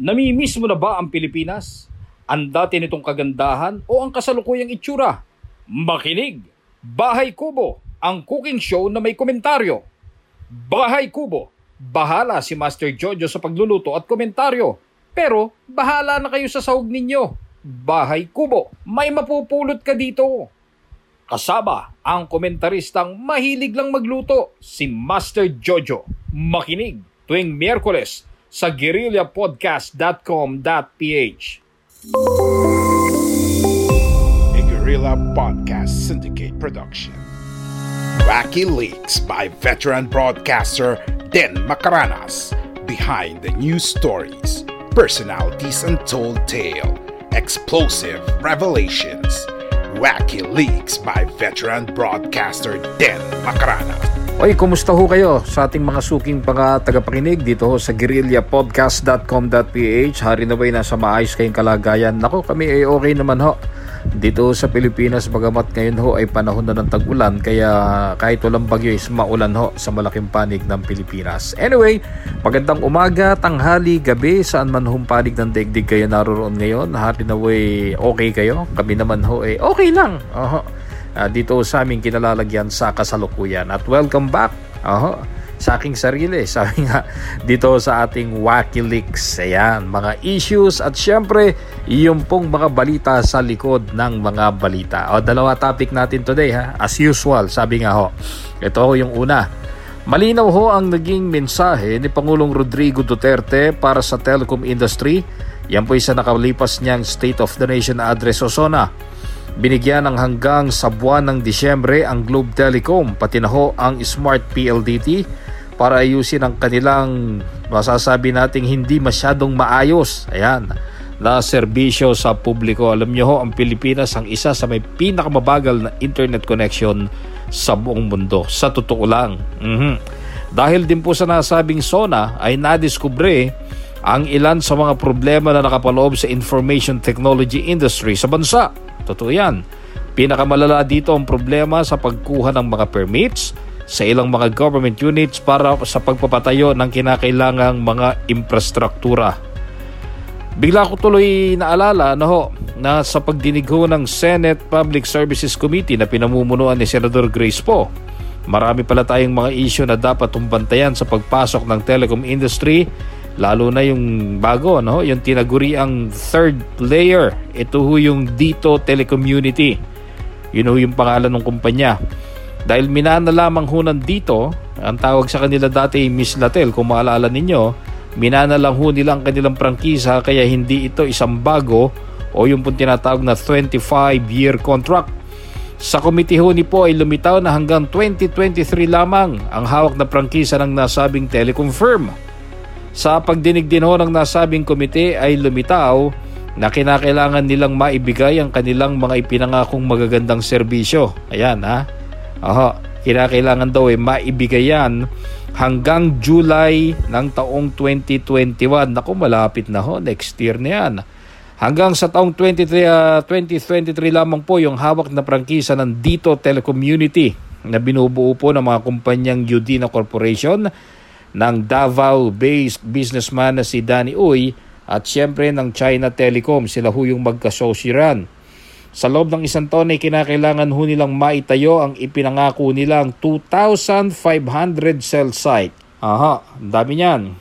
Namimiss mo na ba ang Pilipinas? Ang dati nitong kagandahan o ang kasalukuyang itsura? Makinig! Bahay Kubo, ang cooking show na may komentaryo. Bahay Kubo, bahala si Master Jojo sa pagluluto at komentaryo. Pero bahala na kayo sa sahog ninyo. Bahay Kubo, may mapupulot ka dito. Kasaba ang komentaristang mahilig lang magluto, si Master Jojo. Makinig tuwing Miyerkules sa guerrillapodcast.com.ph. a Guerrilla Podcast Syndicate production. Wacky Leaks by veteran broadcaster Den Macaranas. Behind the news stories, personalities and told tale, explosive revelations. Wacky Leaks by veteran broadcaster Den Macaranas. Oy, kumusta ho kayo sa ating mga suking mga tagapakinig dito ho sa guerrillapodcast.com.ph Hari na ba'y nasa maayos kayong kalagayan? Nako, kami ay okay naman ho. Dito sa Pilipinas, bagamat ngayon ho ay panahon na ng tag-ulan kaya kahit walang bagyo is maulan ho sa malaking panig ng Pilipinas. Anyway, magandang umaga, tanghali, gabi, saan man hong panig ng daigdig kayo naroon ngayon. Hari na way okay kayo. Kami naman ho ay okay lang. Oho uh, dito sa aming kinalalagyan sa kasalukuyan. At welcome back uh, sa aking sarili. Sabi nga dito sa ating Wacky Leaks. Ayan, mga issues at syempre yung pong mga balita sa likod ng mga balita. O dalawa topic natin today ha. As usual, sabi nga ho. Ito yung una. Malinaw ho ang naging mensahe ni Pangulong Rodrigo Duterte para sa telecom industry. Yan po isa nakalipas niyang State of the Nation address o SONA. Binigyan ng hanggang sa buwan ng Disyembre ang Globe Telecom pati na ho ang Smart PLDT para ayusin ang kanilang masasabi nating hindi masyadong maayos. Ayan na serbisyo sa publiko. Alam niyo ho, ang Pilipinas ang isa sa may pinakamabagal na internet connection sa buong mundo. Sa totoo lang. Mm-hmm. Dahil din po sa nasabing SONA ay nadiskubre ang ilan sa mga problema na nakapaloob sa information technology industry sa bansa. Totoo yan. Pinakamalala dito ang problema sa pagkuha ng mga permits sa ilang mga government units para sa pagpapatayo ng kinakailangang mga infrastruktura. Bigla ko tuloy naalala na ho, na sa pagdinig ng Senate Public Services Committee na pinamumunuan ni Senador Grace Po, marami pala tayong mga issue na dapat tumbantayan sa pagpasok ng telecom industry lalo na yung bago no yung tinaguri ang third layer. Ito ho yung Dito Telecommunity. Yun ho yung pangalan ng kumpanya. Dahil minana lamang ho ng Dito ang tawag sa kanila dati Miss Latel kung maalala ninyo minana lang ho nila ang kanilang prangkisa kaya hindi ito isang bago o yung pong tinatawag na 25 year contract. Sa committee ho ni po ay lumitaw na hanggang 2023 lamang ang hawak na prangkisa ng nasabing telecom firm. Sa pagdinig din ho ng nasabing komite ay lumitaw na kinakailangan nilang maibigay ang kanilang mga ipinangakong magagandang serbisyo. Ayan ha. Aha, kinakailangan daw ay maibigay yan hanggang July ng taong 2021. Naku, malapit na ho. Next year na yan. Hanggang sa taong 23, uh, 2023 lamang po yung hawak na prangkisa ng Dito Telecommunity na binubuo po ng mga kumpanyang Udina Corporation ng Davao-based businessman na si Danny Uy at siyempre ng China Telecom. Sila ho yung magkasosyiran. Sa loob ng isang taon ay kinakailangan ho nilang maitayo ang ipinangako nilang 2,500 cell site. Aha, dami niyan.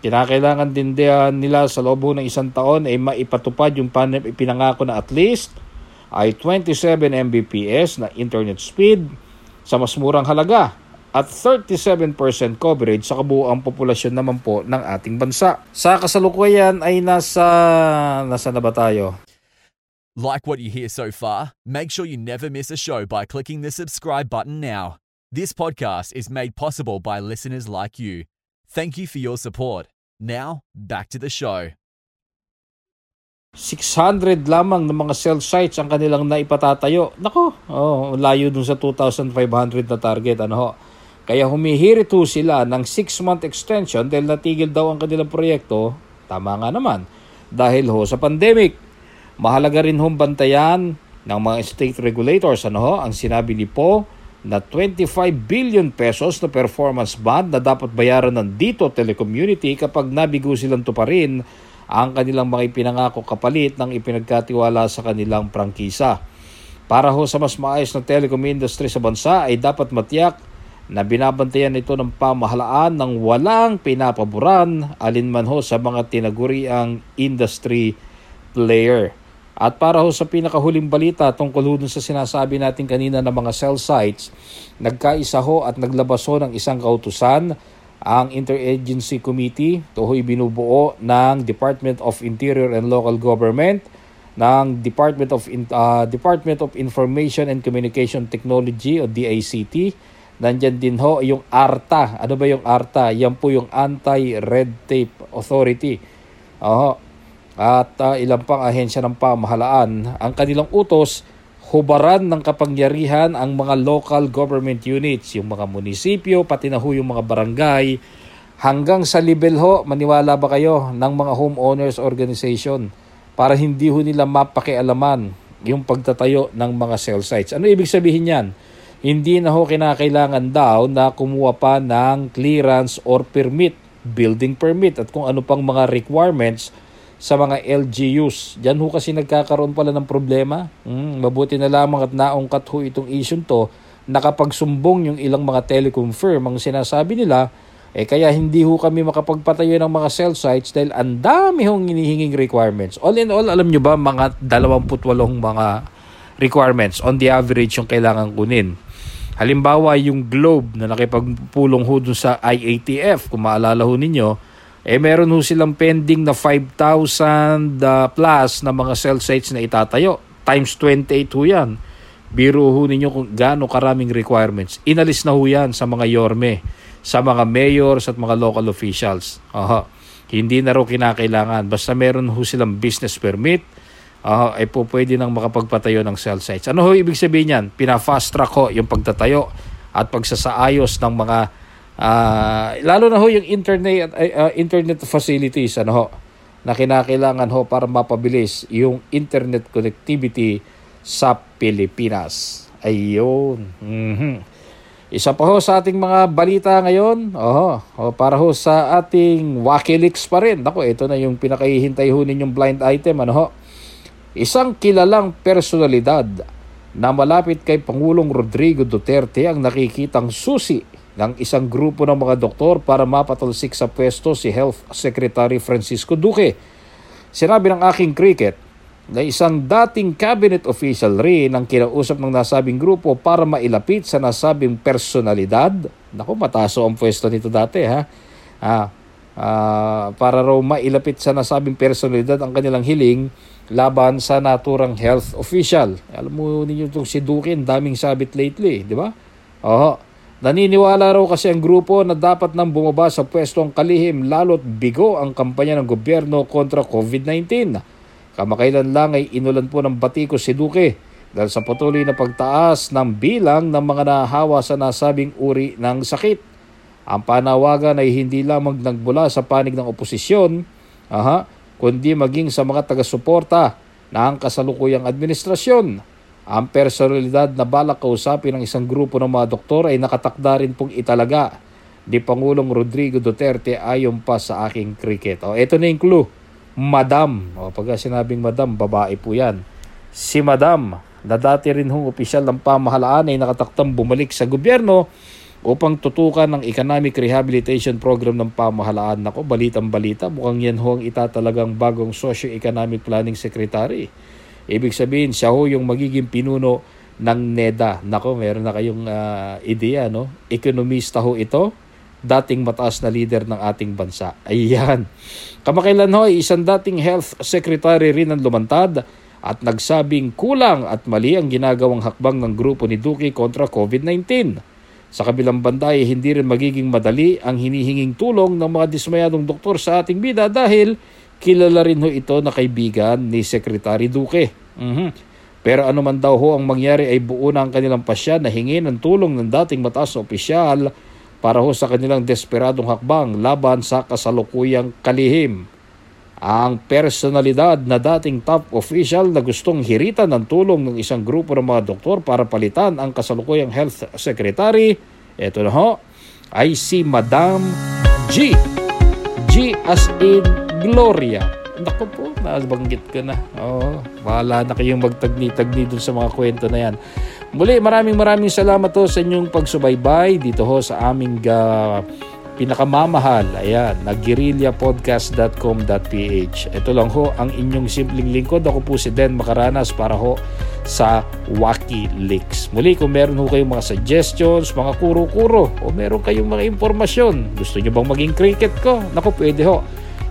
Kinakailangan din nila sa loob ng isang taon ay maipatupad yung pinangako na at least ay 27 Mbps na internet speed sa mas murang halaga at 37% coverage sa kabuuang populasyon naman po ng ating bansa. Sa kasalukuyan ay nasa nasa na ba tayo? Like what you hear so far? Make sure you never miss a show by clicking the subscribe button now. This podcast is made possible by listeners like you. Thank you for your support. Now, back to the show. 600 lamang ng mga cell sites ang kanilang naipatatayo. Nako, oh, layo dun sa 2,500 na target. Ano ho? Kaya humihirit ho sila ng 6-month extension dahil natigil daw ang kanilang proyekto. Tama nga naman. Dahil ho sa pandemic. Mahalaga rin hong bantayan ng mga state regulators. Ano ho? Ang sinabi ni Po na 25 billion pesos na performance bond na dapat bayaran ng dito telecommunity kapag nabigo silang tuparin ang kanilang mga ipinangako kapalit ng ipinagkatiwala sa kanilang prangkisa. Para ho sa mas maayos na telecom industry sa bansa ay dapat matiyak na binabantayan ito ng pamahalaan ng walang pinapaboran alinman ho sa mga tinaguriang industry player. At para ho sa pinakahuling balita tungkol ho sa sinasabi natin kanina ng mga cell sites, nagkaisa ho at naglabas ho ng isang kautusan ang Interagency Committee. Ito ho'y binubuo ng Department of Interior and Local Government, ng Department of uh, Department of Information and Communication Technology o DICT. Nandyan din ho yung ARTA. Ano ba yung ARTA? Yan po yung Anti-Red Tape Authority. Oho. At uh, ilang pang ahensya ng pamahalaan. Ang kanilang utos, hubaran ng kapangyarihan ang mga local government units, yung mga munisipyo, pati na ho yung mga barangay, hanggang sa level ho, maniwala ba kayo, ng mga homeowners organization para hindi ho nila mapakialaman yung pagtatayo ng mga cell sites. Ano ibig sabihin yan? Hindi na ho kinakailangan daw na kumuha pa ng clearance or permit, building permit at kung ano pang mga requirements sa mga LGUs. Diyan ho kasi nagkakaroon pala ng problema. Mm, mabuti na lamang at naungkat ho itong issue to nakapagsumbong yung ilang mga telecom firm ang sinasabi nila eh kaya hindi ho kami makapagpatayo ng mga cell sites dahil ang dami hong inihinging requirements. All in all, alam nyo ba mga 28 mga requirements on the average yung kailangan kunin. Halimbawa, yung globe na nakipagpulong ho dun sa IATF, kung maalala ho ninyo, eh meron ho silang pending na 5,000 uh, plus na mga cell sites na itatayo. Times 28 ho yan. Biro ho ninyo kung gaano karaming requirements. Inalis na ho yan sa mga yorme, sa mga mayors at mga local officials. Aha. Hindi na raw kinakailangan. Basta meron ho silang business permit, uh, ay po pwede nang makapagpatayo ng cell sites. Ano ho ibig sabihin yan? Pina-fast track ho yung pagtatayo at pagsasaayos ng mga Uh, lalo na ho yung internet uh, internet facilities ano ho na kinakailangan ho para mapabilis yung internet connectivity sa Pilipinas. Ayun. Mm-hmm. Isa pa ho sa ating mga balita ngayon, oho, oh, para ho sa ating Wikileaks pa rin. Ako, ito na yung pinakahihintay ho ninyong blind item. Ano ho? Isang kilalang personalidad na malapit kay Pangulong Rodrigo Duterte ang nakikitang susi ng isang grupo ng mga doktor para mapatalsik sa pwesto si Health Secretary Francisco Duque. Sinabi ng aking cricket na isang dating cabinet official rin ang kinausap ng nasabing grupo para mailapit sa nasabing personalidad. Naku, mataso ang pwesto nito dati ha. Ah, ah, para raw mailapit sa nasabing personalidad ang kanilang hiling laban sa naturang health official. Alam mo ninyo itong si Duque, daming sabit lately, di ba? Oo. Naniniwala raw kasi ang grupo na dapat nang bumaba sa pwesto ang kalihim lalo't bigo ang kampanya ng gobyerno kontra COVID-19. Kamakailan lang ay inulan po ng batiko si Duque dahil sa patuloy na pagtaas ng bilang ng mga nahawa sa nasabing uri ng sakit. Ang panawagan ay hindi lamang nagbula sa panig ng oposisyon, aha, kundi maging sa mga taga-suporta ng kasalukuyang administrasyon. Ang personalidad na balak kausapin ng isang grupo ng mga doktor ay nakatakda rin pong italaga ni Pangulong Rodrigo Duterte ayon pa sa aking cricket. O, ito na yung clue. Madam. O, pag sinabing madam, babae po yan. Si Madam, na dati rin hong opisyal ng pamahalaan ay nakataktang bumalik sa gobyerno upang tutukan ng economic rehabilitation program ng pamahalaan. Nako, balitang balita. Mukhang yan ho ang itatalagang bagong socio-economic planning secretary. Ibig sabihin, siya ho yung magiging pinuno ng NEDA. Nako, meron na kayong uh, ideya, no? Ekonomista ho ito, dating mataas na leader ng ating bansa. Ayan. Kamakailan ho, isang dating health secretary rin ang lumantad at nagsabing kulang at mali ang ginagawang hakbang ng grupo ni Duque kontra COVID-19. Sa kabilang banda ay hindi rin magiging madali ang hinihinging tulong ng mga dismayadong doktor sa ating bida dahil kilala rin ho ito na kaibigan ni Secretary Duque. Mhm. Pero ano man daw ho ang mangyari ay buo na ang kanilang pasya na hingi ng tulong ng dating mataas na opisyal para ho sa kanilang desperadong hakbang laban sa kasalukuyang kalihim. Ang personalidad na dating top official na gustong hiritan ng tulong ng isang grupo ng mga doktor para palitan ang kasalukuyang health secretary, eto na ho, ay si Madam G. G as in Gloria. Naku po, nabanggit ko na. Oo, bahala na kayong magtagni-tagni dun sa mga kwento na yan. Muli, maraming maraming salamat ho sa inyong pagsubaybay dito ho sa aming uh, pinakamamahal, ayan, nagguerrillapodcast.com.ph. Ito lang ho ang inyong simpleng lingkod. Ako po si Den Makaranas para ho sa Wacky Leaks. Muli, kung meron ho kayong mga suggestions, mga kuro-kuro, o meron kayong mga impormasyon, gusto nyo bang maging cricket ko? Naku, pwede ho.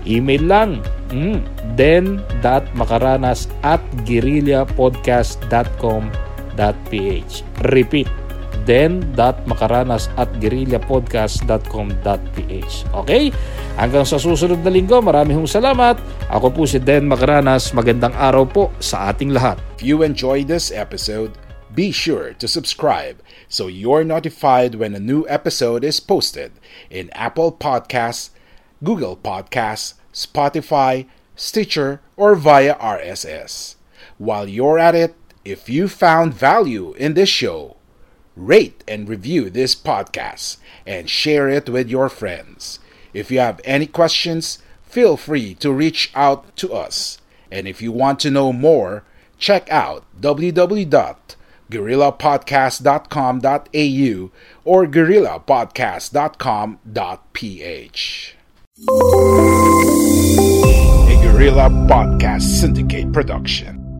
Email lang, mm, den.makaranas at guerrillapodcast.com.ph. Repeat, den.makaranas at guerrillapodcast.com.ph. Okay? Hanggang sa susunod na linggo, marami hong salamat. Ako po si Den Makaranas. Magandang araw po sa ating lahat. If you enjoyed this episode, be sure to subscribe so you're notified when a new episode is posted in Apple Podcasts, Google Podcasts, Spotify, Stitcher, or via RSS. While you're at it, if you found value in this show, rate and review this podcast, and share it with your friends. If you have any questions, feel free to reach out to us. And if you want to know more, check out www.guerrillapodcast.com.au or guerrillapodcast.com.ph. A Guerrilla Podcast Syndicate production.